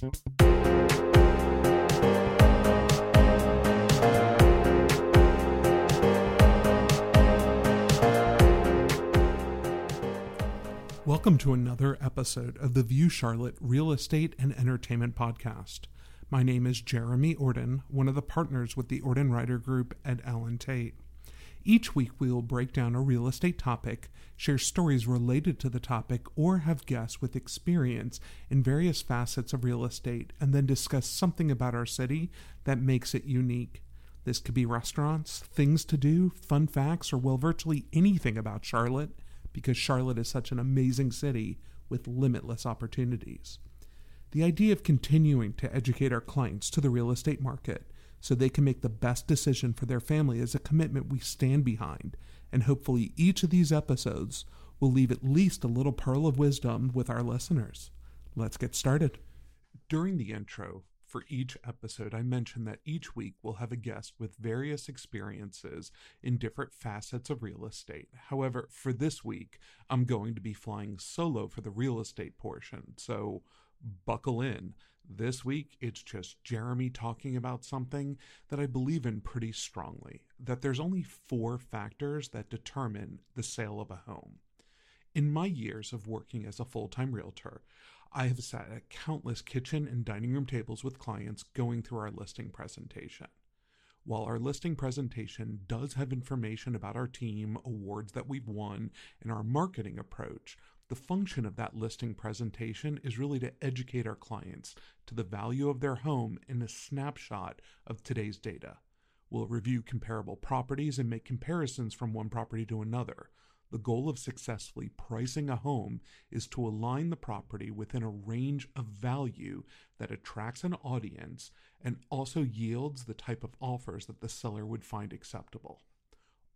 Welcome to another episode of the View Charlotte Real Estate and Entertainment Podcast. My name is Jeremy Ordan, one of the partners with the Ordan Reider Group at Allen Tate. Each week, we will break down a real estate topic, share stories related to the topic, or have guests with experience in various facets of real estate, and then discuss something about our city that makes it unique. This could be restaurants, things to do, fun facts, or well, virtually anything about Charlotte because Charlotte is such an amazing city with limitless opportunities. The idea of continuing to educate our clients to the real estate market so they can make the best decision for their family is a commitment we stand behind, and hopefully each of these episodes will leave at least a little pearl of wisdom with our listeners. Let's get started. During the intro, for each episode, I mentioned that each week we'll have a guest with various experiences in different facets of real estate. However, for this week, I'm going to be flying solo for the real estate portion, so buckle in. This week, it's just Jeremy talking about something that I believe in pretty strongly that there's only four factors that determine the sale of a home. In my years of working as a full time realtor, I have sat at countless kitchen and dining room tables with clients going through our listing presentation. While our listing presentation does have information about our team, awards that we've won, and our marketing approach, the function of that listing presentation is really to educate our clients to the value of their home in a snapshot of today's data. We'll review comparable properties and make comparisons from one property to another. The goal of successfully pricing a home is to align the property within a range of value that attracts an audience and also yields the type of offers that the seller would find acceptable.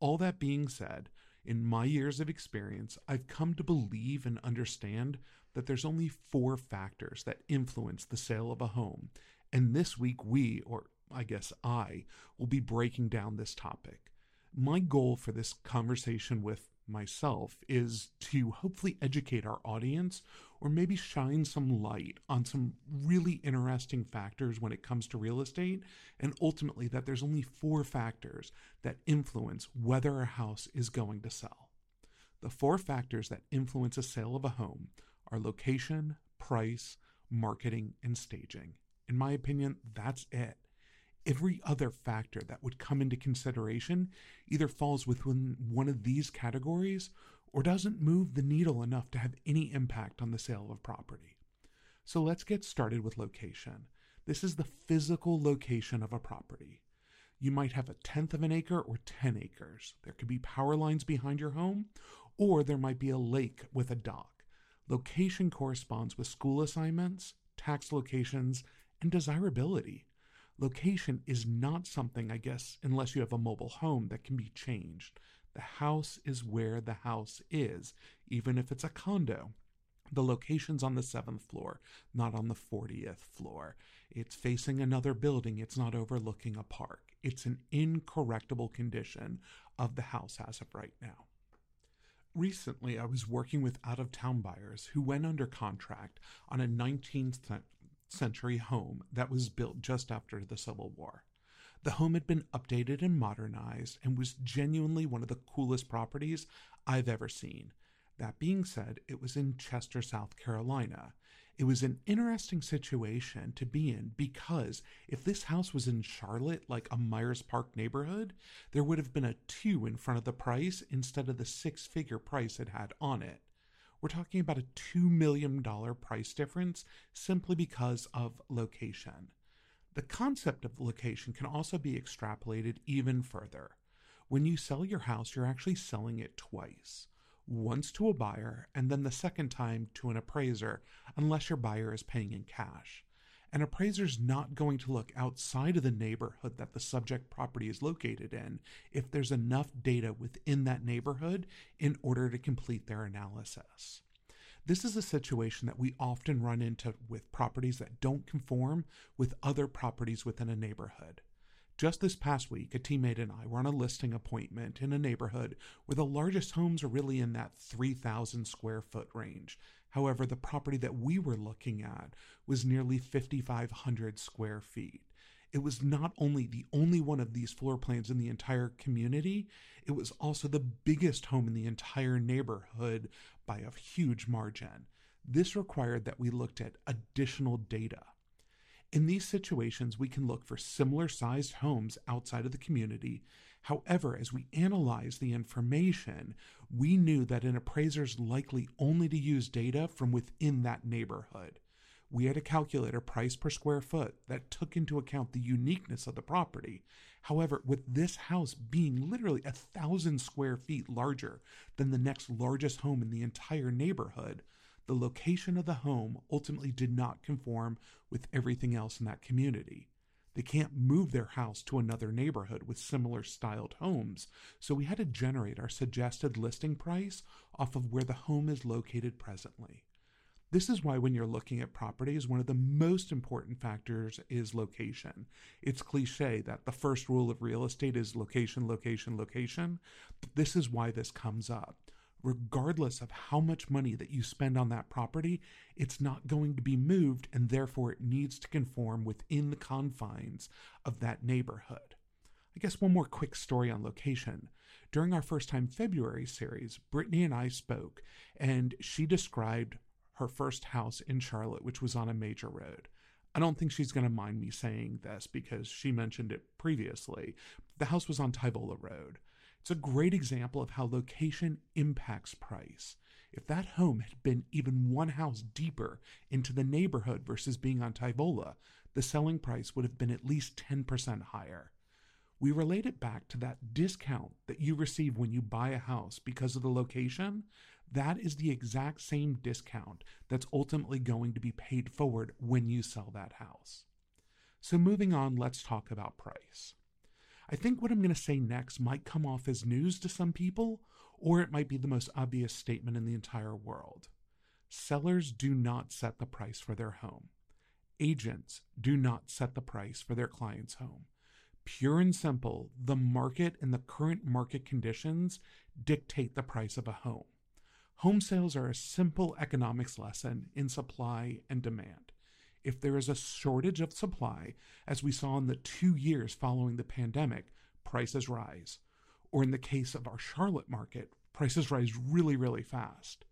All that being said, in my years of experience, I've come to believe and understand that there's only four factors that influence the sale of a home. And this week, we, or I guess I, will be breaking down this topic. My goal for this conversation with myself is to hopefully educate our audience or maybe shine some light on some really interesting factors when it comes to real estate and ultimately that there's only four factors that influence whether a house is going to sell. The four factors that influence a sale of a home are location, price, marketing, and staging. In my opinion, that's it every other factor that would come into consideration either falls within one of these categories or doesn't move the needle enough to have any impact on the sale of property. So let's get started with location. This is the physical location of a property. You might have a tenth of an acre or 10 acres. There could be power lines behind your home, or there might be a lake with a dock. Location corresponds with school assignments, tax locations, and desirability location is not something, I guess, unless you have a mobile home that can be changed. The house is where the house is, even if it's a condo. The location's on the seventh floor, not on the 40th floor. It's facing another building, it's not overlooking a park. It's an incorrectable condition of the house as of right now. Recently, I was working with out of town buyers who went under contract on a 19th century home that was built just after the Civil War. The home had been updated and modernized and was genuinely one of the coolest properties I've ever seen. That being said, it was in Chester, South Carolina. It was an interesting situation to be in because if this house was in Charlotte, like a Myers Park neighborhood, there would have been a two in front of the price instead of the six figure price it had on it. We're talking about a $2 million price difference simply because of location. The concept of location can also be extrapolated even further. When you sell your house, you're actually selling it twice once to a buyer and then the second time to an appraiser, unless your buyer is paying in cash. An appraiser is not going to look outside of the neighborhood that the subject property is located in if there's enough data within that neighborhood in order to complete their analysis. This is a situation that we often run into with properties that don't conform with other properties within a neighborhood. Just this past week, a teammate and I were on a listing appointment in a neighborhood where the largest homes are really in that 3,000 square foot range. However, the property that we were looking at was nearly 5,500 square feet. It was not only the only one of these floor plans in the entire community, it was also the biggest home in the entire neighborhood by a huge margin. This required that we looked at additional data. In these situations, we can look for similar sized homes outside of the community. However, as we analyzed the information, we knew that an appraiser is likely only to use data from within that neighborhood we had to calculate a price per square foot that took into account the uniqueness of the property. However, with this house being literally a thousand square feet larger than the next largest home in the entire neighborhood, the location of the home ultimately did not conform with everything else in that community. They can't move their house to another neighborhood with similar styled homes, so we had to generate our suggested listing price off of where the home is located presently. This is why, when you're looking at properties, one of the most important factors is location. It's cliche that the first rule of real estate is location, location, location. But this is why this comes up. Regardless of how much money that you spend on that property, it's not going to be moved, and therefore it needs to conform within the confines of that neighborhood. I guess one more quick story on location. During our first time February series, Brittany and I spoke, and she described her first house in Charlotte, which was on a major road. I don't think she's going to mind me saying this because she mentioned it previously. The house was on Tyvola Road. It's a great example of how location impacts price. If that home had been even one house deeper into the neighborhood versus being on Tyvola, the selling price would have been at least 10% higher we relate it back to that discount that you receive when you buy a house because of the location. That is the exact same discount that's ultimately going to be paid forward when you sell that house. So, moving on, let's talk about price. I think what I'm going to say next might come off as news to some people, or it might be the most obvious statement in the entire world. Sellers do not set the price for their home. Agents do not set the price for their client's home. Pure and simple, the market and the current market conditions dictate the price of a home. Home sales are a simple economics lesson in supply and demand. If there is a shortage of supply, as we saw in the two years following the pandemic, prices rise. Or in the case of our Charlotte market, prices rise really, really fast.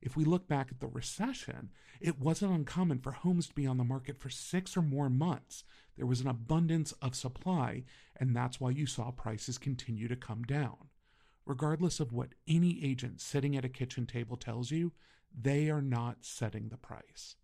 If we look back at the recession, it wasn't uncommon for homes to be on the market for six or more months. There was an abundance of supply, and that's why you saw prices continue to come down. Regardless of what any agent sitting at a kitchen table tells you, they are not setting the price.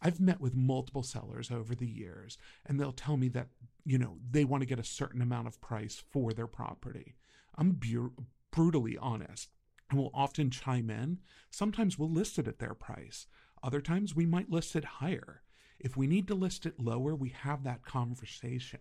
I've met with multiple sellers over the years, and they'll tell me that, you know, they want to get a certain amount of price for their property. I'm bu- brutally honest and will often chime in. Sometimes we'll list it at their price. Other times we might list it higher. If we need to list it lower, we have that conversation.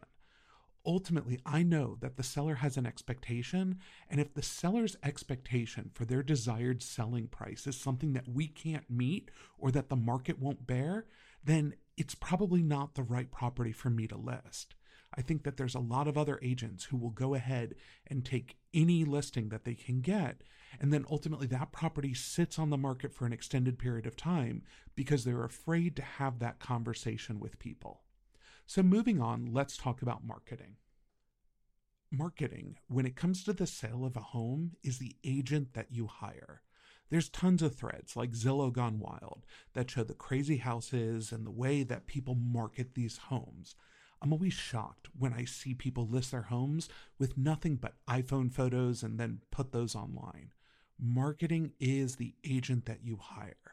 Ultimately, I know that the seller has an expectation, and if the seller's expectation for their desired selling price is something that we can't meet or that the market won't bear, then it's probably not the right property for me to list. I think that there's a lot of other agents who will go ahead and take any listing that they can get, and then ultimately that property sits on the market for an extended period of time because they're afraid to have that conversation with people. So, moving on, let's talk about marketing. Marketing, when it comes to the sale of a home, is the agent that you hire. There's tons of threads like Zillow Gone Wild that show the crazy houses and the way that people market these homes. I'm always shocked when I see people list their homes with nothing but iPhone photos and then put those online. Marketing is the agent that you hire.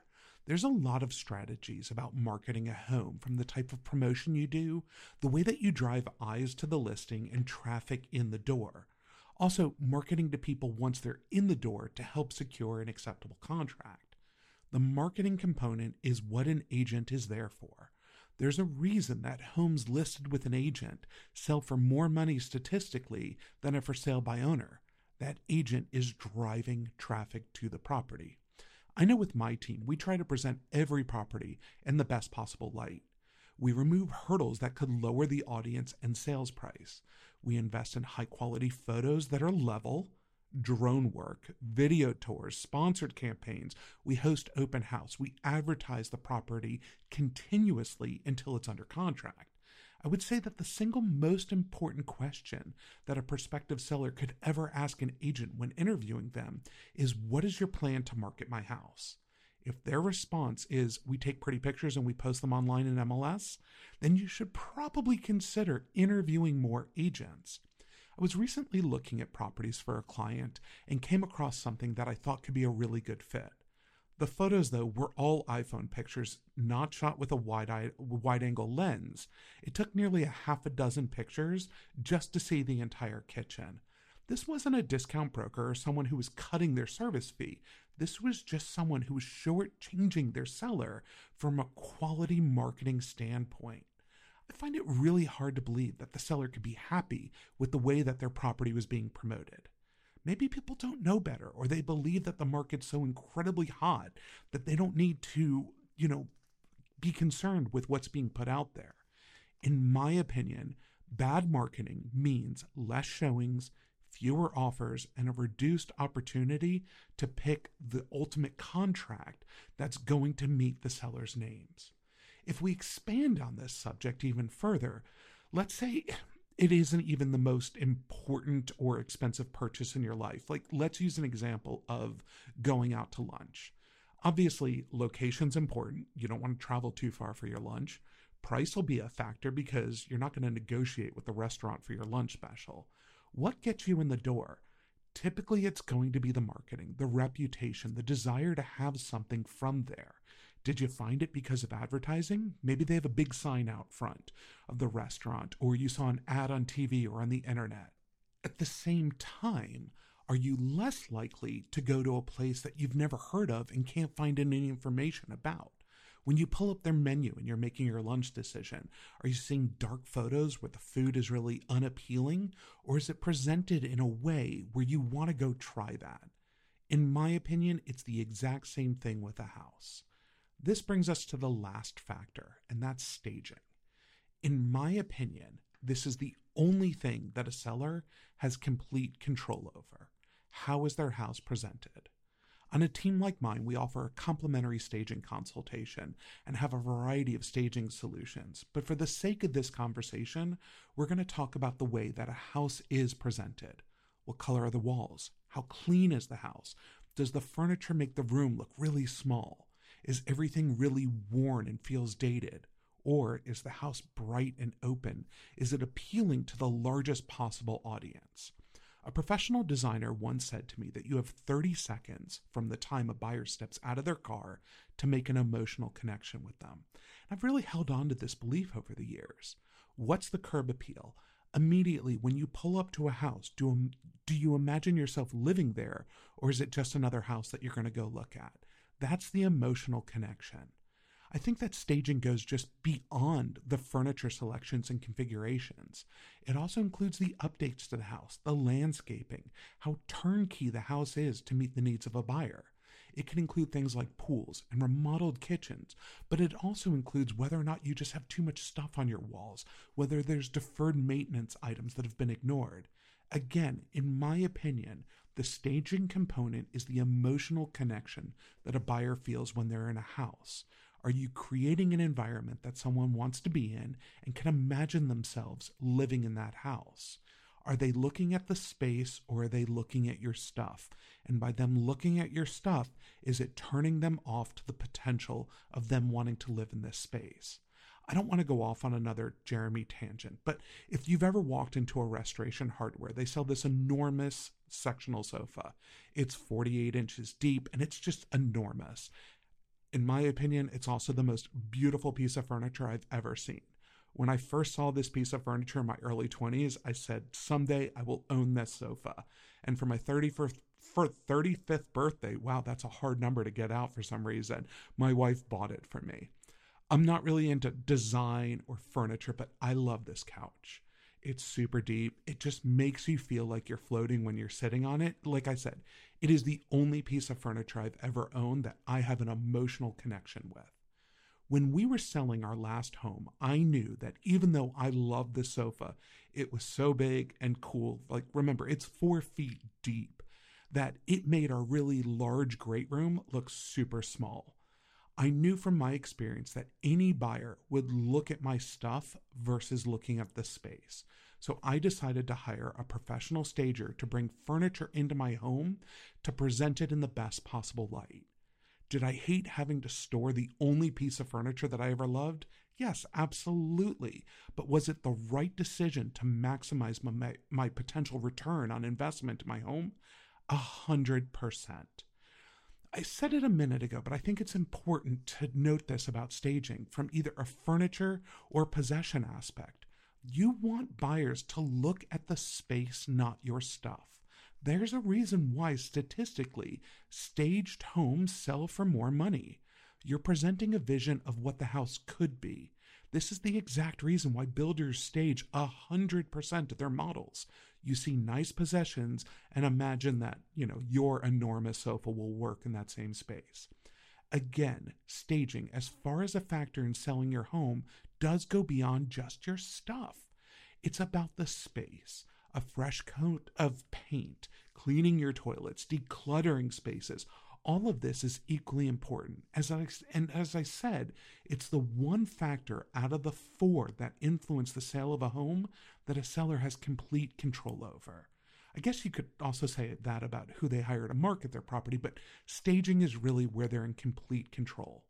There's a lot of strategies about marketing a home from the type of promotion you do, the way that you drive eyes to the listing and traffic in the door. Also, marketing to people once they're in the door to help secure an acceptable contract. The marketing component is what an agent is there for. There's a reason that homes listed with an agent sell for more money statistically than are for sale by owner. That agent is driving traffic to the property. I know with my team, we try to present every property in the best possible light. We remove hurdles that could lower the audience and sales price. We invest in high quality photos that are level, drone work, video tours, sponsored campaigns. We host open house. We advertise the property continuously until it's under contract. I would say that the single most important question that a prospective seller could ever ask an agent when interviewing them is What is your plan to market my house? If their response is we take pretty pictures and we post them online in MLS, then you should probably consider interviewing more agents. I was recently looking at properties for a client and came across something that I thought could be a really good fit. The photos, though, were all iPhone pictures, not shot with a wide wide angle lens. It took nearly a half a dozen pictures just to see the entire kitchen. This wasn't a discount broker or someone who was cutting their service fee. This was just someone who was shortchanging their seller from a quality marketing standpoint. I find it really hard to believe that the seller could be happy with the way that their property was being promoted. Maybe people don't know better, or they believe that the market's so incredibly hot that they don't need to, you know, be concerned with what's being put out there. In my opinion, bad marketing means less showings, fewer offers, and a reduced opportunity to pick the ultimate contract that's going to meet the seller's names. If we expand on this subject even further, let's say it isn't even the most important or expensive purchase in your life. Like, let's use an example of going out to lunch. Obviously, location's important. You don't want to travel too far for your lunch. Price will be a factor because you're not going to negotiate with the restaurant for your lunch special. What gets you in the door? Typically, it's going to be the marketing, the reputation, the desire to have something from there. Did you find it because of advertising? Maybe they have a big sign out front of the restaurant, or you saw an ad on TV or on the internet. At the same time, are you less likely to go to a place that you've never heard of and can't find any information about? When you pull up their menu and you're making your lunch decision, are you seeing dark photos where the food is really unappealing? Or is it presented in a way where you want to go try that? In my opinion, it's the exact same thing with a house. This brings us to the last factor, and that's staging. In my opinion, this is the only thing that a seller has complete control over. How is their house presented? On a team like mine, we offer a complimentary staging consultation and have a variety of staging solutions. But for the sake of this conversation, we're going to talk about the way that a house is presented. What color are the walls? How clean is the house? Does the furniture make the room look really small? Is everything really worn and feels dated? Or is the house bright and open? Is it appealing to the largest possible audience? A professional designer once said to me that you have 30 seconds from the time a buyer steps out of their car to make an emotional connection with them. And I've really held on to this belief over the years. What's the curb appeal? Immediately, when you pull up to a house, do, do you imagine yourself living there, or is it just another house that you're going to go look at? That's the emotional connection. I think that staging goes just beyond the furniture selections and configurations. It also includes the updates to the house, the landscaping, how turnkey the house is to meet the needs of a buyer. It can include things like pools and remodeled kitchens, but it also includes whether or not you just have too much stuff on your walls, whether there's deferred maintenance items that have been ignored. Again, in my opinion, the staging component is the emotional connection that a buyer feels when they're in a house. Are you creating an environment that someone wants to be in and can imagine themselves living in that house? Are they looking at the space or are they looking at your stuff? And by them looking at your stuff, is it turning them off to the potential of them wanting to live in this space? I don't want to go off on another Jeremy tangent, but if you've ever walked into a restoration hardware, they sell this enormous sectional sofa. It's 48 inches deep and it's just enormous. In my opinion, it's also the most beautiful piece of furniture I've ever seen. When I first saw this piece of furniture in my early 20s, I said, someday I will own this sofa. And for my 31st, for 35th birthday, wow, that's a hard number to get out for some reason, my wife bought it for me. I'm not really into design or furniture, but I love this couch. It's super deep. It just makes you feel like you're floating when you're sitting on it. Like I said, it is the only piece of furniture I've ever owned that I have an emotional connection with. When we were selling our last home, I knew that even though I loved the sofa, it was so big and cool. Like, remember, it's four feet deep. that it made our really large great room look super small. I knew from my experience that any buyer would look at my stuff versus looking at the space. So I decided to hire a professional stager to bring furniture into my home to present it in the best possible light. Did I hate having to store the only piece of furniture that I ever loved? Yes, absolutely. But was it the right decision to maximize my, my potential return on investment in my home? A hundred percent. I said it a minute ago, but I think it's important to note this about staging from either a furniture or possession aspect. You want buyers to look at the space, not your stuff. There's a reason why, statistically, staged homes sell for more money. You're presenting a vision of what the house could be. This is the exact reason why builders stage 100% of their models. You see nice possessions and imagine that, you know, your enormous sofa will work in that same space. Again, staging, as far as a factor in selling your home, does go beyond just your stuff. It's about the space, a fresh coat of paint, cleaning your toilets, decluttering spaces, all of this is equally important. As I, and as I said, it's the one factor out of the four that influence the sale of a home that a seller has complete control over. I guess you could also say that about who they hire to market their property, but staging is really where they're in complete control.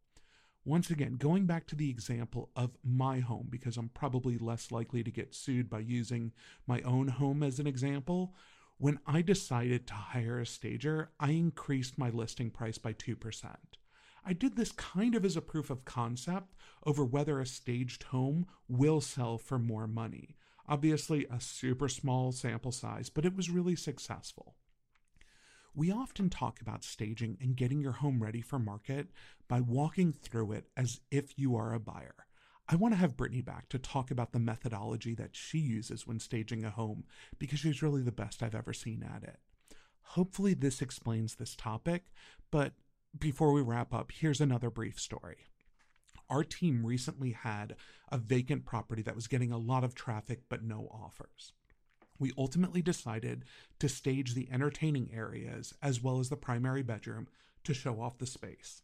Once again, going back to the example of my home, because I'm probably less likely to get sued by using my own home as an example, when I decided to hire a stager, I increased my listing price by 2%. I did this kind of as a proof of concept over whether a staged home will sell for more money. Obviously, a super small sample size, but it was really successful. We often talk about staging and getting your home ready for market by walking through it as if you are a buyer. I want to have Brittany back to talk about the methodology that she uses when staging a home because she's really the best I've ever seen at it. Hopefully, this explains this topic, but before we wrap up, here's another brief story. Our team recently had a vacant property that was getting a lot of traffic but no offers. We ultimately decided to stage the entertaining areas as well as the primary bedroom to show off the space.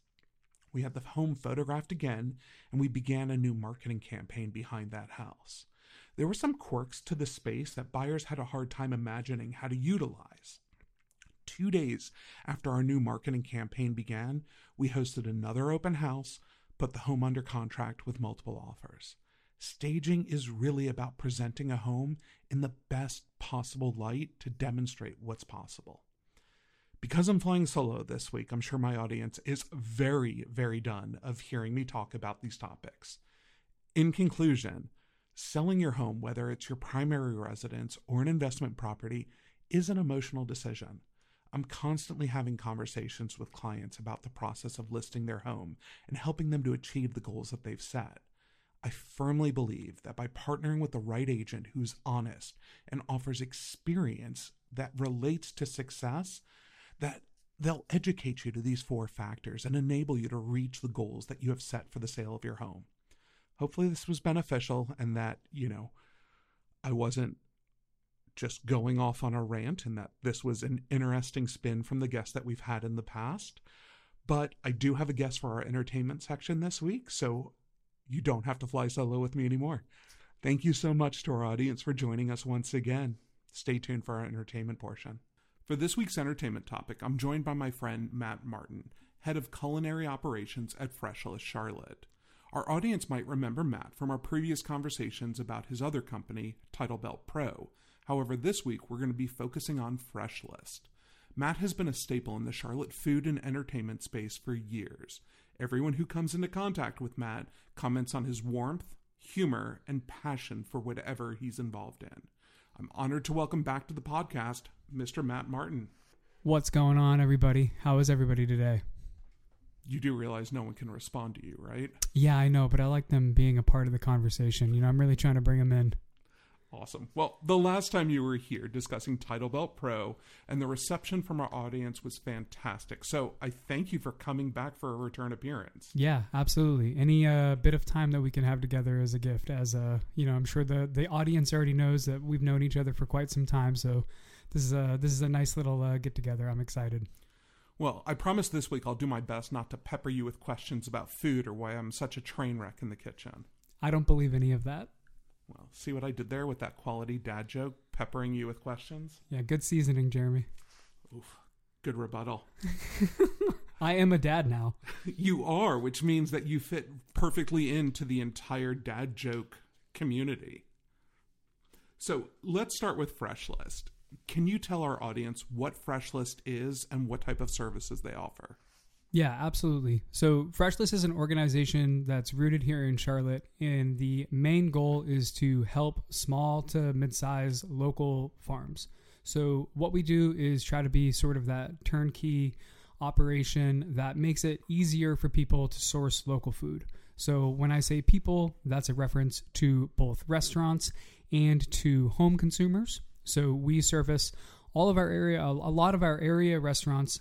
We had the home photographed again, and we began a new marketing campaign behind that house. There were some quirks to the space that buyers had a hard time imagining how to utilize. Two days after our new marketing campaign began, we hosted another open house, put the home under contract with multiple offers. Staging is really about presenting a home in the best possible light to demonstrate what's possible because I'm flying solo this week, I'm sure my audience is very, very done of hearing me talk about these topics. In conclusion, selling your home, whether it's your primary residence or an investment property, is an emotional decision. I'm constantly having conversations with clients about the process of listing their home and helping them to achieve the goals that they've set. I firmly believe that by partnering with the right agent who's honest and offers experience that relates to success, that they'll educate you to these four factors and enable you to reach the goals that you have set for the sale of your home. Hopefully, this was beneficial and that, you know, I wasn't just going off on a rant and that this was an interesting spin from the guests that we've had in the past. But I do have a guest for our entertainment section this week, so you don't have to fly solo with me anymore. Thank you so much to our audience for joining us once again. Stay tuned for our entertainment portion. For this week's entertainment topic, I'm joined by my friend Matt Martin, head of culinary operations at Freshlist Charlotte. Our audience might remember Matt from our previous conversations about his other company, Title Belt Pro. However, this week we're going to be focusing on Freshlist. Matt has been a staple in the Charlotte food and entertainment space for years. Everyone who comes into contact with Matt comments on his warmth, humor, and passion for whatever he's involved in. I'm honored to welcome back to the podcast Mr. Matt Martin. What's going on, everybody? How is everybody today? You do realize no one can respond to you, right? Yeah, I know, but I like them being a part of the conversation. You know, I'm really trying to bring them in. Awesome. Well, the last time you were here discussing Title Belt Pro and the reception from our audience was fantastic. So I thank you for coming back for a return appearance. Yeah, absolutely. Any uh, bit of time that we can have together as a gift. As a, you know, I'm sure the the audience already knows that we've known each other for quite some time. So this is a this is a nice little uh, get together. I'm excited. Well, I promise this week I'll do my best not to pepper you with questions about food or why I'm such a train wreck in the kitchen. I don't believe any of that. Well, see what I did there with that quality dad joke, peppering you with questions? Yeah, good seasoning, Jeremy. Oof, good rebuttal. I am a dad now. You are, which means that you fit perfectly into the entire dad joke community. So let's start with Fresh List. Can you tell our audience what Fresh List is and what type of services they offer? Yeah, absolutely. So, Freshlist is an organization that's rooted here in Charlotte, and the main goal is to help small to mid sized local farms. So, what we do is try to be sort of that turnkey operation that makes it easier for people to source local food. So, when I say people, that's a reference to both restaurants and to home consumers. So, we service all of our area, a lot of our area restaurants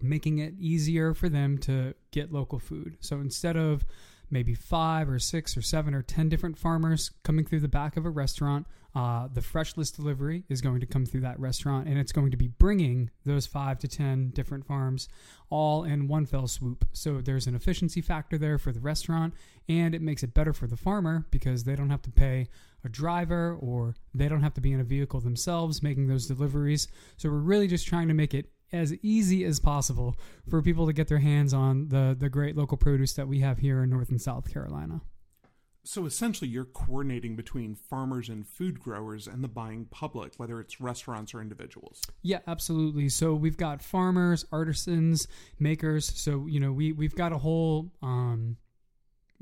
making it easier for them to get local food. So instead of maybe five or six or seven or ten different farmers coming through the back of a restaurant, uh, the fresh list delivery is going to come through that restaurant and it's going to be bringing those five to ten different farms all in one fell swoop. So there's an efficiency factor there for the restaurant and it makes it better for the farmer because they don't have to pay a driver or they don't have to be in a vehicle themselves making those deliveries. So we're really just trying to make it as easy as possible for people to get their hands on the the great local produce that we have here in North and South Carolina. So essentially, you're coordinating between farmers and food growers and the buying public, whether it's restaurants or individuals. Yeah, absolutely. So we've got farmers, artisans, makers. So you know, we we've got a whole um,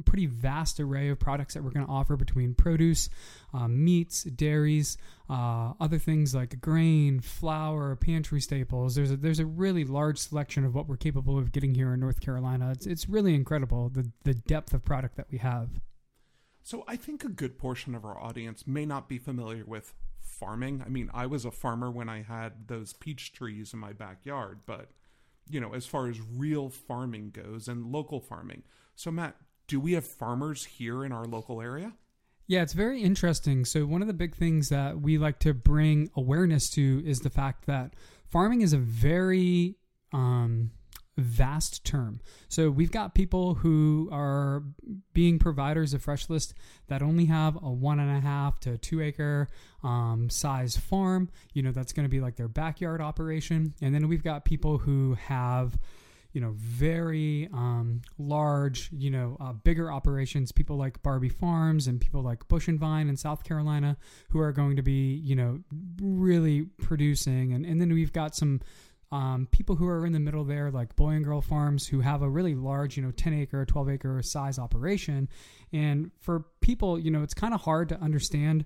pretty vast array of products that we're going to offer between produce, um, meats, dairies, uh, other things like grain, flour, pantry staples. There's a, there's a really large selection of what we're capable of getting here in North Carolina. It's, it's really incredible the, the depth of product that we have. So I think a good portion of our audience may not be familiar with farming. I mean, I was a farmer when I had those peach trees in my backyard, but you know, as far as real farming goes and local farming. So Matt, do we have farmers here in our local area? Yeah, it's very interesting. So, one of the big things that we like to bring awareness to is the fact that farming is a very um, vast term. So, we've got people who are being providers of Fresh List that only have a one and a half to two acre um, size farm. You know, that's going to be like their backyard operation. And then we've got people who have you know, very um, large, you know, uh, bigger operations, people like Barbee Farms and people like Bush and Vine in South Carolina who are going to be, you know, really producing. And, and then we've got some um, people who are in the middle there, like Boy and Girl Farms, who have a really large, you know, 10 acre, 12 acre size operation. And for people, you know, it's kind of hard to understand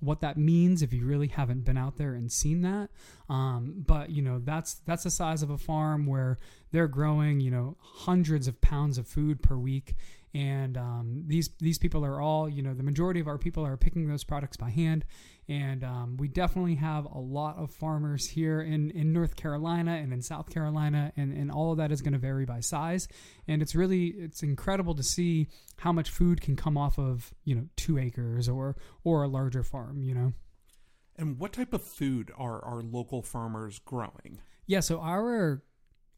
what that means if you really haven't been out there and seen that. Um, but you know that's that's the size of a farm where they're growing you know hundreds of pounds of food per week, and um, these these people are all you know the majority of our people are picking those products by hand and um, we definitely have a lot of farmers here in, in North Carolina and in South Carolina, and, and all of that is going to vary by size. And it's really it's incredible to see how much food can come off of you know two acres or or a larger farm. You know. And what type of food are our local farmers growing? Yeah, so our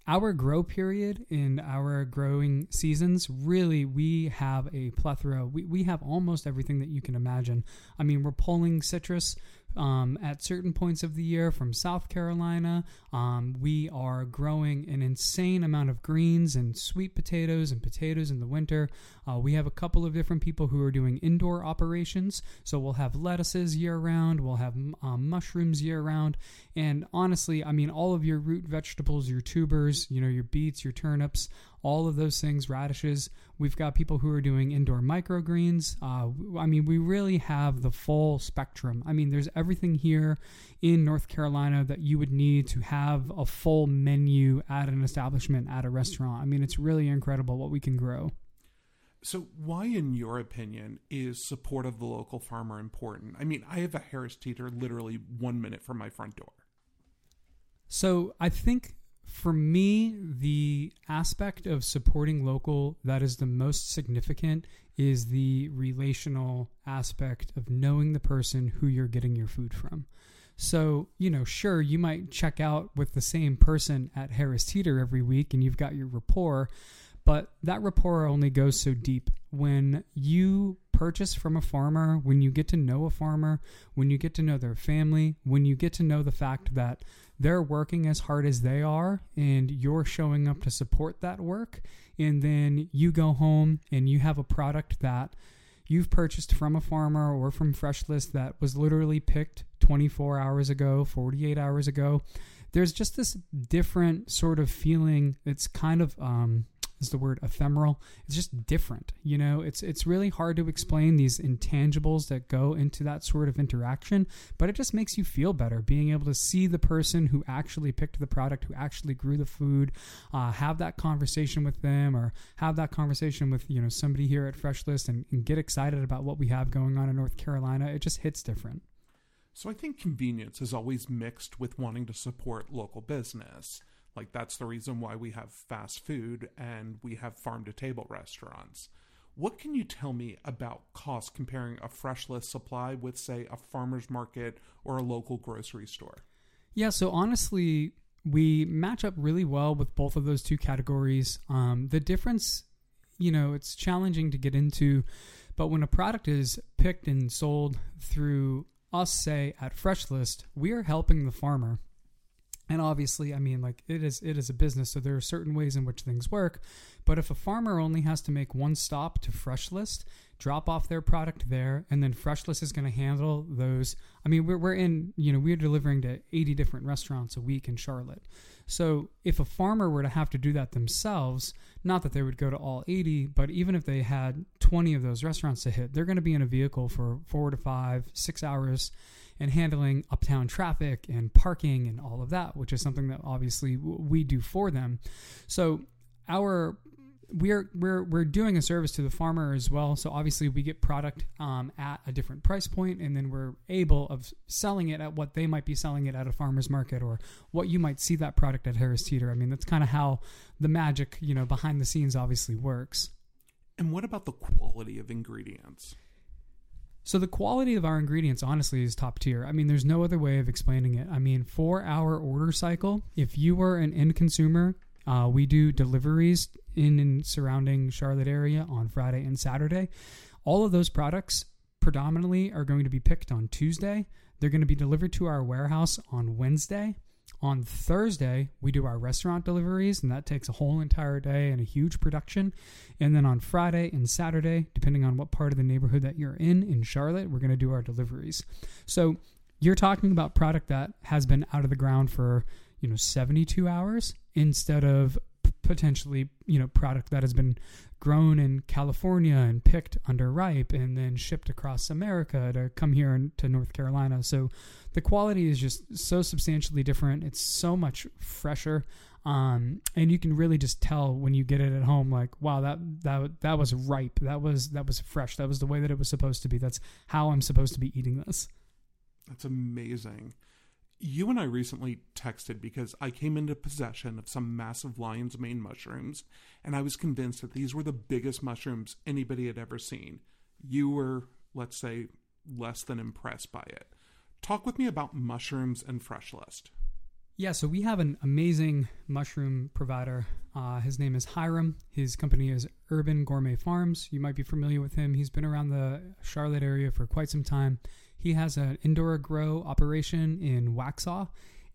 our grow period in our growing seasons really we have a plethora. We, we have almost everything that you can imagine. I mean we're pulling citrus um, at certain points of the year from South Carolina. Um, we are growing an insane amount of greens and sweet potatoes and potatoes in the winter. Uh, we have a couple of different people who are doing indoor operations. So we'll have lettuces year round, we'll have um, mushrooms year round. And honestly, I mean, all of your root vegetables, your tubers, you know, your beets, your turnips, all of those things, radishes. We've got people who are doing indoor microgreens. Uh, I mean, we really have the full spectrum. I mean, there's everything here in North Carolina that you would need to have a full menu at an establishment, at a restaurant. I mean, it's really incredible what we can grow. So, why, in your opinion, is support of the local farmer important? I mean, I have a Harris Teeter literally one minute from my front door. So, I think for me, the aspect of supporting local that is the most significant is the relational aspect of knowing the person who you're getting your food from. So, you know, sure, you might check out with the same person at Harris Teeter every week and you've got your rapport, but that rapport only goes so deep. When you purchase from a farmer, when you get to know a farmer, when you get to know their family, when you get to know the fact that they're working as hard as they are and you're showing up to support that work, and then you go home and you have a product that you've purchased from a farmer or from Fresh List that was literally picked 24 hours ago, 48 hours ago. There's just this different sort of feeling. It's kind of um, is the word ephemeral. It's just different. You know, it's it's really hard to explain these intangibles that go into that sort of interaction, but it just makes you feel better being able to see the person who actually picked the product, who actually grew the food, uh, have that conversation with them, or have that conversation with you know somebody here at Fresh List and, and get excited about what we have going on in North Carolina. It just hits different. So I think convenience is always mixed with wanting to support local business. Like that's the reason why we have fast food and we have farm to table restaurants. What can you tell me about cost comparing a fresh list supply with, say, a farmer's market or a local grocery store? Yeah, so honestly, we match up really well with both of those two categories. Um, the difference, you know, it's challenging to get into, but when a product is picked and sold through us, say at Fresh List, we are helping the farmer and obviously i mean like it is it is a business so there are certain ways in which things work. But if a farmer only has to make one stop to fresh list drop off their product there and then fresh list is going to handle those i mean we're, we're in you know we're delivering to 80 different restaurants a week in charlotte. So if a farmer were to have to do that themselves not that they would go to all 80 but even if they had 20 of those restaurants to hit they're going to be in a vehicle for four to five six hours and handling uptown traffic and parking and all of that, which is something that obviously we do for them. So our we're we're we're doing a service to the farmer as well. So obviously we get product um, at a different price point, and then we're able of selling it at what they might be selling it at a farmer's market, or what you might see that product at Harris Teeter. I mean, that's kind of how the magic, you know, behind the scenes obviously works. And what about the quality of ingredients? So the quality of our ingredients honestly is top tier. I mean, there's no other way of explaining it. I mean, for our order cycle, if you were an end consumer, uh, we do deliveries in and surrounding Charlotte area on Friday and Saturday. All of those products predominantly are going to be picked on Tuesday. They're going to be delivered to our warehouse on Wednesday. On Thursday, we do our restaurant deliveries, and that takes a whole entire day and a huge production. And then on Friday and Saturday, depending on what part of the neighborhood that you're in in Charlotte, we're going to do our deliveries. So you're talking about product that has been out of the ground for you know 72 hours instead of potentially you know product that has been grown in California and picked under ripe and then shipped across America to come here to North Carolina. So the quality is just so substantially different. It's so much fresher. Um, and you can really just tell when you get it at home, like, wow, that that that was ripe. That was that was fresh. That was the way that it was supposed to be. That's how I'm supposed to be eating this. That's amazing. You and I recently texted because I came into possession of some massive lion's mane mushrooms, and I was convinced that these were the biggest mushrooms anybody had ever seen. You were, let's say, less than impressed by it. Talk with me about mushrooms and Fresh List. Yeah, so we have an amazing mushroom provider. Uh, his name is Hiram. His company is Urban Gourmet Farms. You might be familiar with him. He's been around the Charlotte area for quite some time. He has an indoor grow operation in Waxhaw,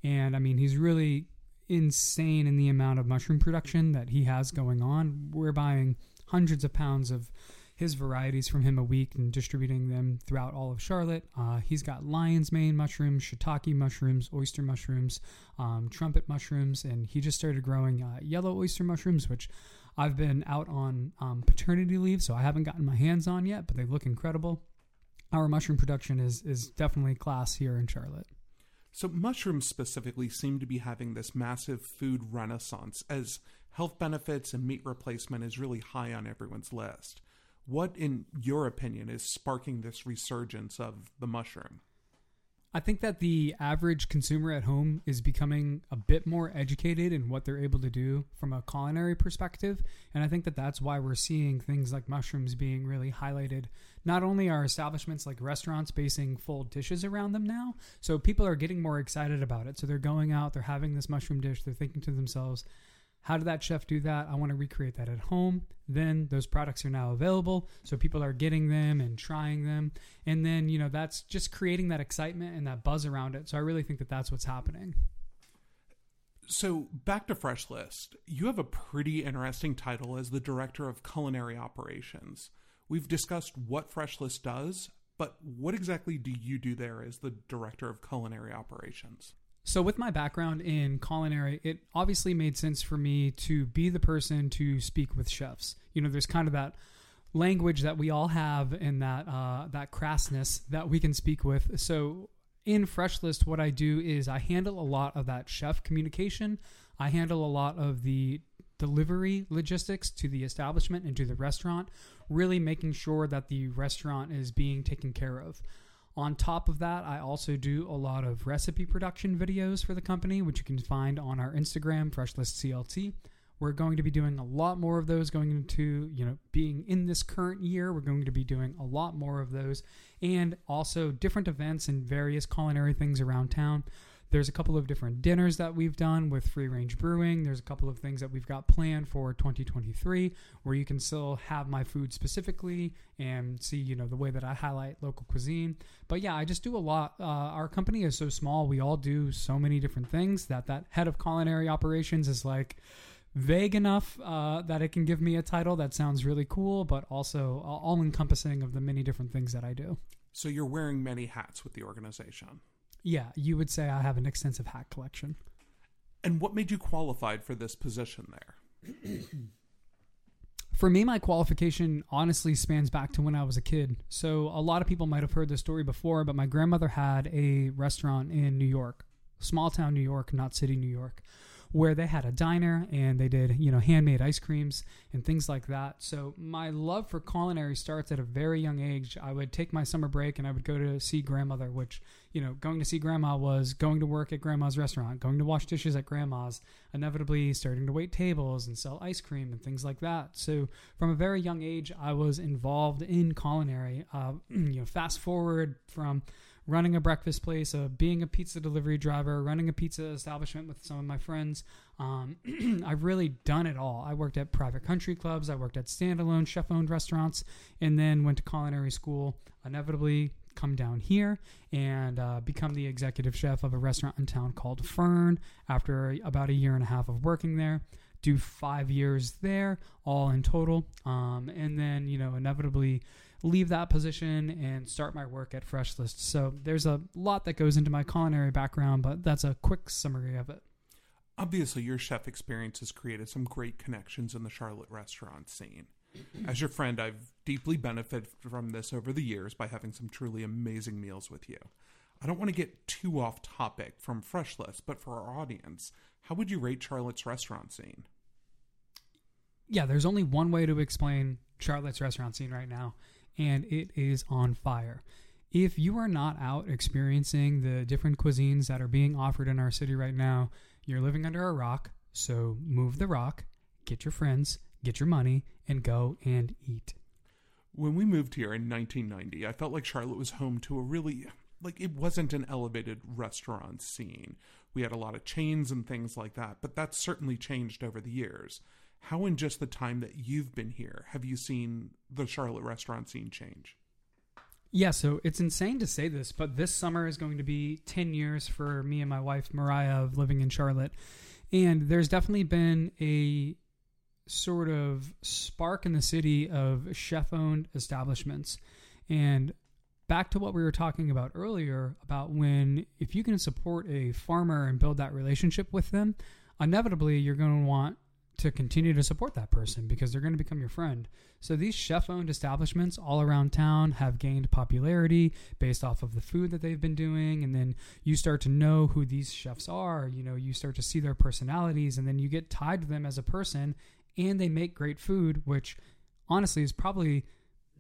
and I mean he's really insane in the amount of mushroom production that he has going on. We're buying hundreds of pounds of his varieties from him a week and distributing them throughout all of Charlotte. Uh, he's got lion's mane mushrooms, shiitake mushrooms, oyster mushrooms, um, trumpet mushrooms, and he just started growing uh, yellow oyster mushrooms, which I've been out on um, paternity leave, so I haven't gotten my hands on yet, but they look incredible our mushroom production is is definitely class here in Charlotte. So mushrooms specifically seem to be having this massive food renaissance as health benefits and meat replacement is really high on everyone's list. What in your opinion is sparking this resurgence of the mushroom? I think that the average consumer at home is becoming a bit more educated in what they're able to do from a culinary perspective. And I think that that's why we're seeing things like mushrooms being really highlighted. Not only are establishments like restaurants basing full dishes around them now, so people are getting more excited about it. So they're going out, they're having this mushroom dish, they're thinking to themselves, how did that chef do that? I want to recreate that at home. Then those products are now available. So people are getting them and trying them. And then, you know, that's just creating that excitement and that buzz around it. So I really think that that's what's happening. So back to Fresh List. You have a pretty interesting title as the Director of Culinary Operations. We've discussed what Fresh List does, but what exactly do you do there as the Director of Culinary Operations? So, with my background in culinary, it obviously made sense for me to be the person to speak with chefs. You know, there's kind of that language that we all have and that uh, that crassness that we can speak with. So, in Freshlist, what I do is I handle a lot of that chef communication. I handle a lot of the delivery logistics to the establishment and to the restaurant, really making sure that the restaurant is being taken care of. On top of that, I also do a lot of recipe production videos for the company, which you can find on our Instagram, FreshListCLT. We're going to be doing a lot more of those going into, you know, being in this current year. We're going to be doing a lot more of those and also different events and various culinary things around town. There's a couple of different dinners that we've done with Free Range Brewing. There's a couple of things that we've got planned for 2023 where you can still have my food specifically and see, you know, the way that I highlight local cuisine. But yeah, I just do a lot. Uh, our company is so small. We all do so many different things that that head of culinary operations is like vague enough uh, that it can give me a title that sounds really cool, but also all encompassing of the many different things that I do. So you're wearing many hats with the organization. Yeah, you would say I have an extensive hat collection. And what made you qualified for this position there? for me, my qualification honestly spans back to when I was a kid. So a lot of people might have heard this story before, but my grandmother had a restaurant in New York, small town New York, not city New York where they had a diner and they did, you know, handmade ice creams and things like that. So my love for culinary starts at a very young age. I would take my summer break and I would go to see grandmother, which, you know, going to see grandma was going to work at grandma's restaurant, going to wash dishes at grandma's, inevitably starting to wait tables and sell ice cream and things like that. So from a very young age, I was involved in culinary. Uh, you know, fast forward from running a breakfast place, uh, being a pizza delivery driver, running a pizza establishment with some of my friends. Um, I've really done it all. I worked at private country clubs, I worked at standalone chef owned restaurants, and then went to culinary school. Inevitably, come down here and uh, become the executive chef of a restaurant in town called Fern after about a year and a half of working there do five years there, all in total. Um, and then, you know, inevitably leave that position and start my work at Freshlist. So there's a lot that goes into my culinary background, but that's a quick summary of it. Obviously, your chef experience has created some great connections in the Charlotte restaurant scene. As your friend, I've deeply benefited from this over the years by having some truly amazing meals with you. I don't want to get too off topic from Freshlist, but for our audience, how would you rate Charlotte's restaurant scene? Yeah, there's only one way to explain Charlotte's restaurant scene right now, and it is on fire. If you are not out experiencing the different cuisines that are being offered in our city right now, you're living under a rock. So move the rock, get your friends, get your money, and go and eat. When we moved here in 1990, I felt like Charlotte was home to a really like it wasn't an elevated restaurant scene. We had a lot of chains and things like that, but that's certainly changed over the years. How, in just the time that you've been here, have you seen the Charlotte restaurant scene change? Yeah, so it's insane to say this, but this summer is going to be 10 years for me and my wife, Mariah, of living in Charlotte. And there's definitely been a sort of spark in the city of chef owned establishments. And back to what we were talking about earlier about when, if you can support a farmer and build that relationship with them, inevitably you're going to want to continue to support that person because they're going to become your friend. So these chef owned establishments all around town have gained popularity based off of the food that they've been doing and then you start to know who these chefs are, you know, you start to see their personalities and then you get tied to them as a person and they make great food which honestly is probably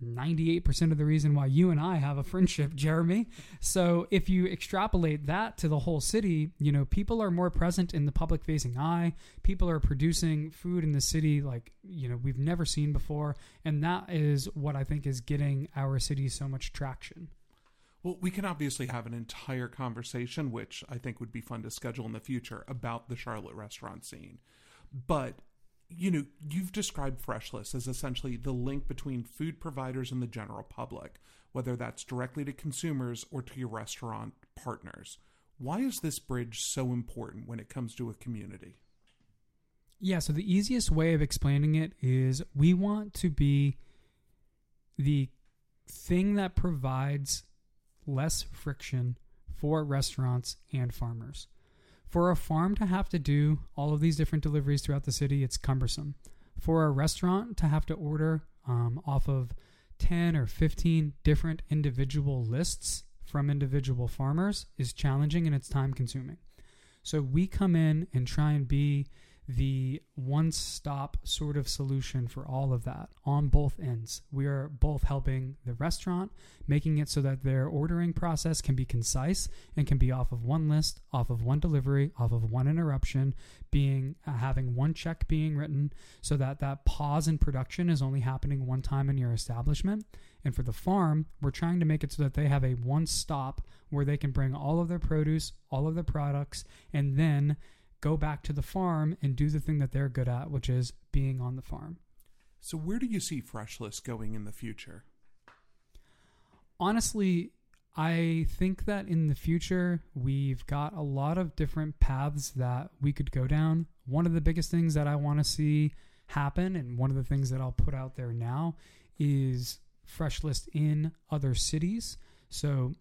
98% of the reason why you and I have a friendship, Jeremy. So if you extrapolate that to the whole city, you know, people are more present in the public facing eye. People are producing food in the city like, you know, we've never seen before. And that is what I think is getting our city so much traction. Well, we can obviously have an entire conversation, which I think would be fun to schedule in the future, about the Charlotte restaurant scene. But you know, you've described Freshlist as essentially the link between food providers and the general public, whether that's directly to consumers or to your restaurant partners. Why is this bridge so important when it comes to a community? Yeah, so the easiest way of explaining it is we want to be the thing that provides less friction for restaurants and farmers. For a farm to have to do all of these different deliveries throughout the city, it's cumbersome. For a restaurant to have to order um, off of 10 or 15 different individual lists from individual farmers is challenging and it's time consuming. So we come in and try and be the one stop sort of solution for all of that on both ends. We are both helping the restaurant, making it so that their ordering process can be concise and can be off of one list, off of one delivery, off of one interruption, being uh, having one check being written so that that pause in production is only happening one time in your establishment. And for the farm, we're trying to make it so that they have a one stop where they can bring all of their produce, all of their products, and then go back to the farm and do the thing that they're good at, which is being on the farm. So, where do you see Freshlist going in the future? Honestly, I think that in the future, we've got a lot of different paths that we could go down. One of the biggest things that I want to see happen, and one of the things that I'll put out there now, is Freshlist in other cities. So,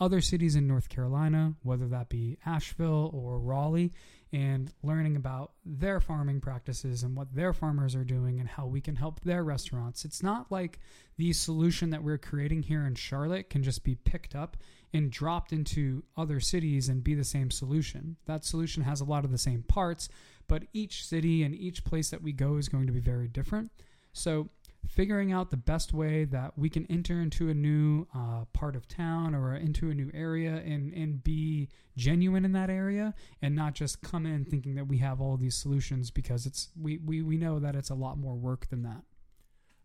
other cities in North Carolina, whether that be Asheville or Raleigh, and learning about their farming practices and what their farmers are doing and how we can help their restaurants. It's not like the solution that we're creating here in Charlotte can just be picked up and dropped into other cities and be the same solution. That solution has a lot of the same parts, but each city and each place that we go is going to be very different. So figuring out the best way that we can enter into a new uh, part of town or into a new area and, and be genuine in that area and not just come in thinking that we have all these solutions because it's we, we, we know that it's a lot more work than that.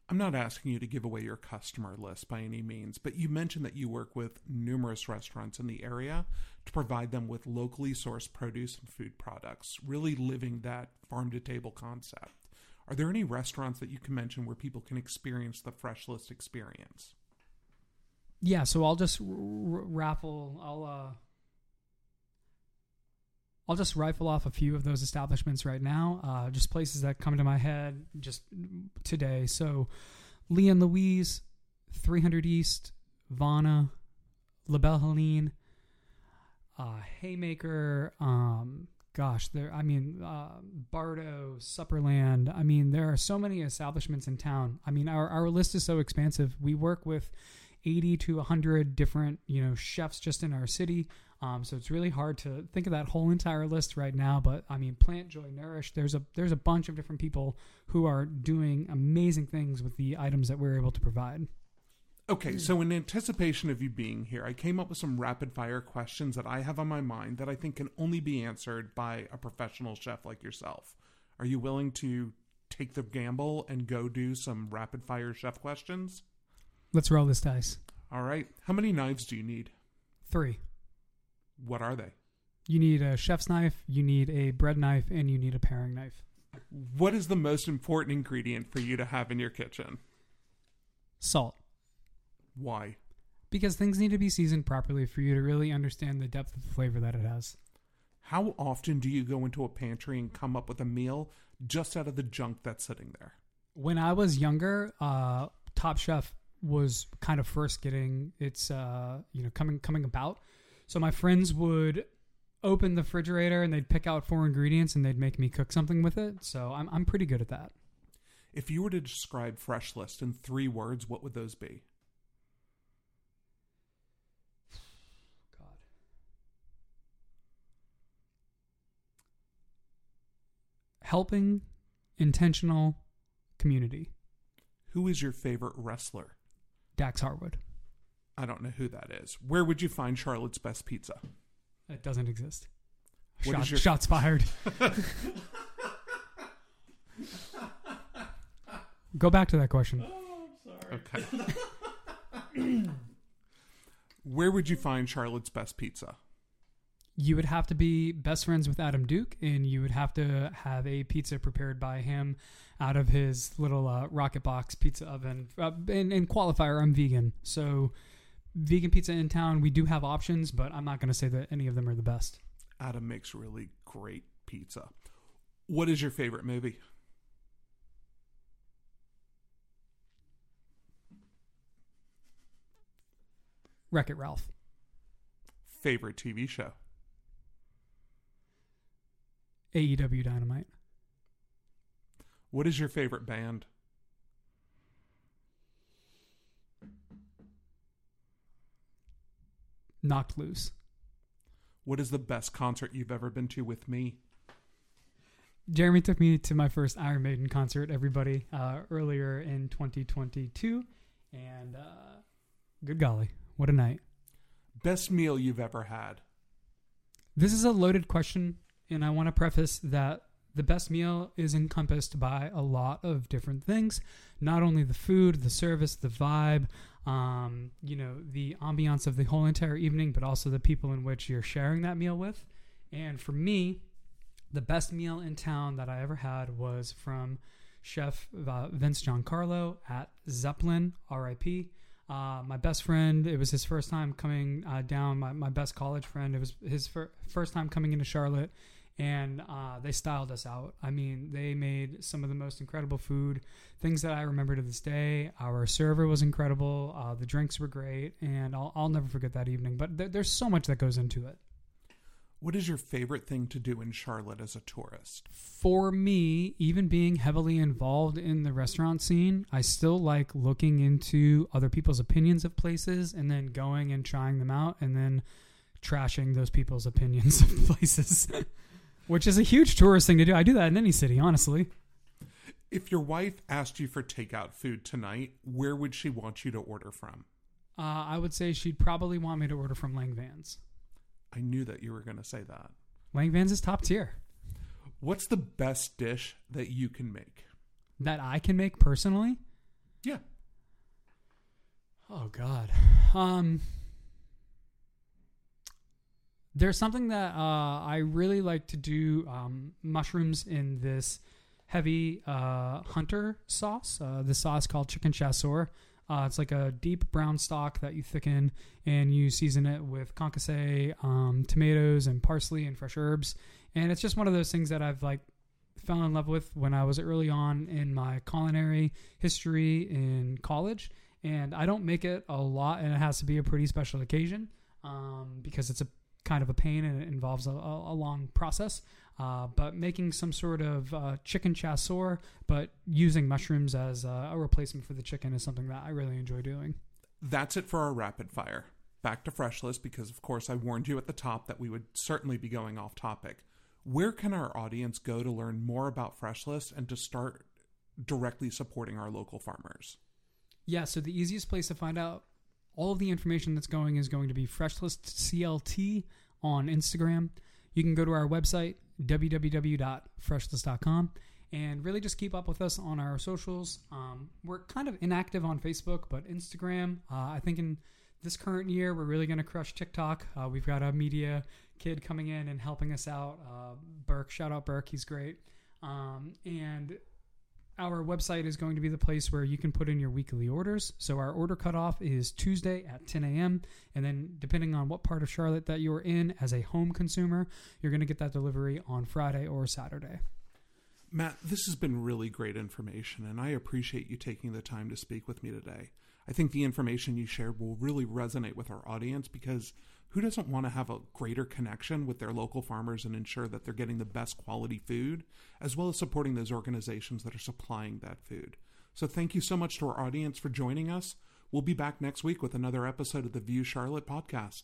I'm not asking you to give away your customer list by any means, but you mentioned that you work with numerous restaurants in the area to provide them with locally sourced produce and food products, really living that farm to table concept. Are there any restaurants that you can mention where people can experience the Freshlist experience? Yeah, so I'll just r- raffle. I'll uh, I'll just rifle off a few of those establishments right now. Uh, just places that come to my head just today. So, Leah and Louise, 300 East, Vana, La Belle Helene, uh, Haymaker, um, gosh, there. I mean, uh, Bardo, Supperland. I mean, there are so many establishments in town. I mean, our our list is so expansive. We work with eighty to hundred different you know chefs just in our city. Um, so it's really hard to think of that whole entire list right now. But I mean, Plant Joy Nourish. There's a there's a bunch of different people who are doing amazing things with the items that we're able to provide. Okay, so in anticipation of you being here, I came up with some rapid fire questions that I have on my mind that I think can only be answered by a professional chef like yourself. Are you willing to take the gamble and go do some rapid fire chef questions? Let's roll this dice. All right. How many knives do you need? Three. What are they? You need a chef's knife, you need a bread knife, and you need a paring knife. What is the most important ingredient for you to have in your kitchen? Salt. Why? Because things need to be seasoned properly for you to really understand the depth of the flavor that it has. How often do you go into a pantry and come up with a meal just out of the junk that's sitting there? When I was younger, uh, Top Chef was kind of first getting its uh, you know coming coming about. So my friends would open the refrigerator and they'd pick out four ingredients and they'd make me cook something with it. So I'm I'm pretty good at that. If you were to describe Freshlist in three words, what would those be? Helping intentional community. Who is your favorite wrestler? Dax Harwood. I don't know who that is. Where would you find Charlotte's Best Pizza? It doesn't exist. What Shot, is your- Shots fired. Go back to that question. Oh, okay. Where would you find Charlotte's Best Pizza? You would have to be best friends with Adam Duke, and you would have to have a pizza prepared by him out of his little uh, rocket box pizza oven. Uh, and, and qualifier, I'm vegan, so vegan pizza in town. We do have options, but I'm not going to say that any of them are the best. Adam makes really great pizza. What is your favorite movie? Wreck It Ralph. Favorite TV show? AEW Dynamite. What is your favorite band? Knocked Loose. What is the best concert you've ever been to with me? Jeremy took me to my first Iron Maiden concert, everybody, uh, earlier in 2022. And uh, good golly, what a night. Best meal you've ever had? This is a loaded question, and I want to preface that the best meal is encompassed by a lot of different things. Not only the food, the service, the vibe, um, you know, the ambiance of the whole entire evening, but also the people in which you're sharing that meal with. And for me, the best meal in town that I ever had was from Chef Vince Giancarlo at Zeppelin, RIP. Uh, my best friend, it was his first time coming uh, down. My, my best college friend, it was his fir- first time coming into Charlotte, and uh, they styled us out. I mean, they made some of the most incredible food, things that I remember to this day. Our server was incredible, uh, the drinks were great, and I'll, I'll never forget that evening. But there, there's so much that goes into it. What is your favorite thing to do in Charlotte as a tourist? for me, even being heavily involved in the restaurant scene, I still like looking into other people's opinions of places and then going and trying them out and then trashing those people's opinions of places, which is a huge tourist thing to do. I do that in any city, honestly. If your wife asked you for takeout food tonight, where would she want you to order from? Uh, I would say she'd probably want me to order from Lang Vans. I knew that you were going to say that. Lang Vans is top tier. What's the best dish that you can make? That I can make personally. Yeah. Oh God. Um there's something that uh, I really like to do um, mushrooms in this heavy uh, hunter sauce. Uh, the sauce called chicken chasseur. Uh, it's like a deep brown stock that you thicken and you season it with concasse, um, tomatoes, and parsley and fresh herbs. And it's just one of those things that I've like fell in love with when I was early on in my culinary history in college. And I don't make it a lot, and it has to be a pretty special occasion um, because it's a kind of a pain and it involves a, a, long process. Uh, but making some sort of uh, chicken chasseur, but using mushrooms as a, a replacement for the chicken is something that I really enjoy doing. That's it for our rapid fire. Back to Freshlist because, of course, I warned you at the top that we would certainly be going off topic. Where can our audience go to learn more about Freshlist and to start directly supporting our local farmers? Yeah, so the easiest place to find out all of the information that's going is going to be Freshlist CLT on Instagram. You can go to our website, www.freshlist.com, and really just keep up with us on our socials. Um, we're kind of inactive on Facebook, but Instagram, uh, I think in this current year, we're really going to crush TikTok. Uh, we've got a media kid coming in and helping us out. Uh, Burke, shout out Burke, he's great. Um, and our website is going to be the place where you can put in your weekly orders. So our order cutoff is Tuesday at 10 a.m. And then depending on what part of Charlotte that you're in as a home consumer, you're going to get that delivery on Friday or Saturday. Matt, this has been really great information, and I appreciate you taking the time to speak with me today. I think the information you shared will really resonate with our audience because who doesn't want to have a greater connection with their local farmers and ensure that they're getting the best quality food, as well as supporting those organizations that are supplying that food? So, thank you so much to our audience for joining us. We'll be back next week with another episode of the View Charlotte podcast.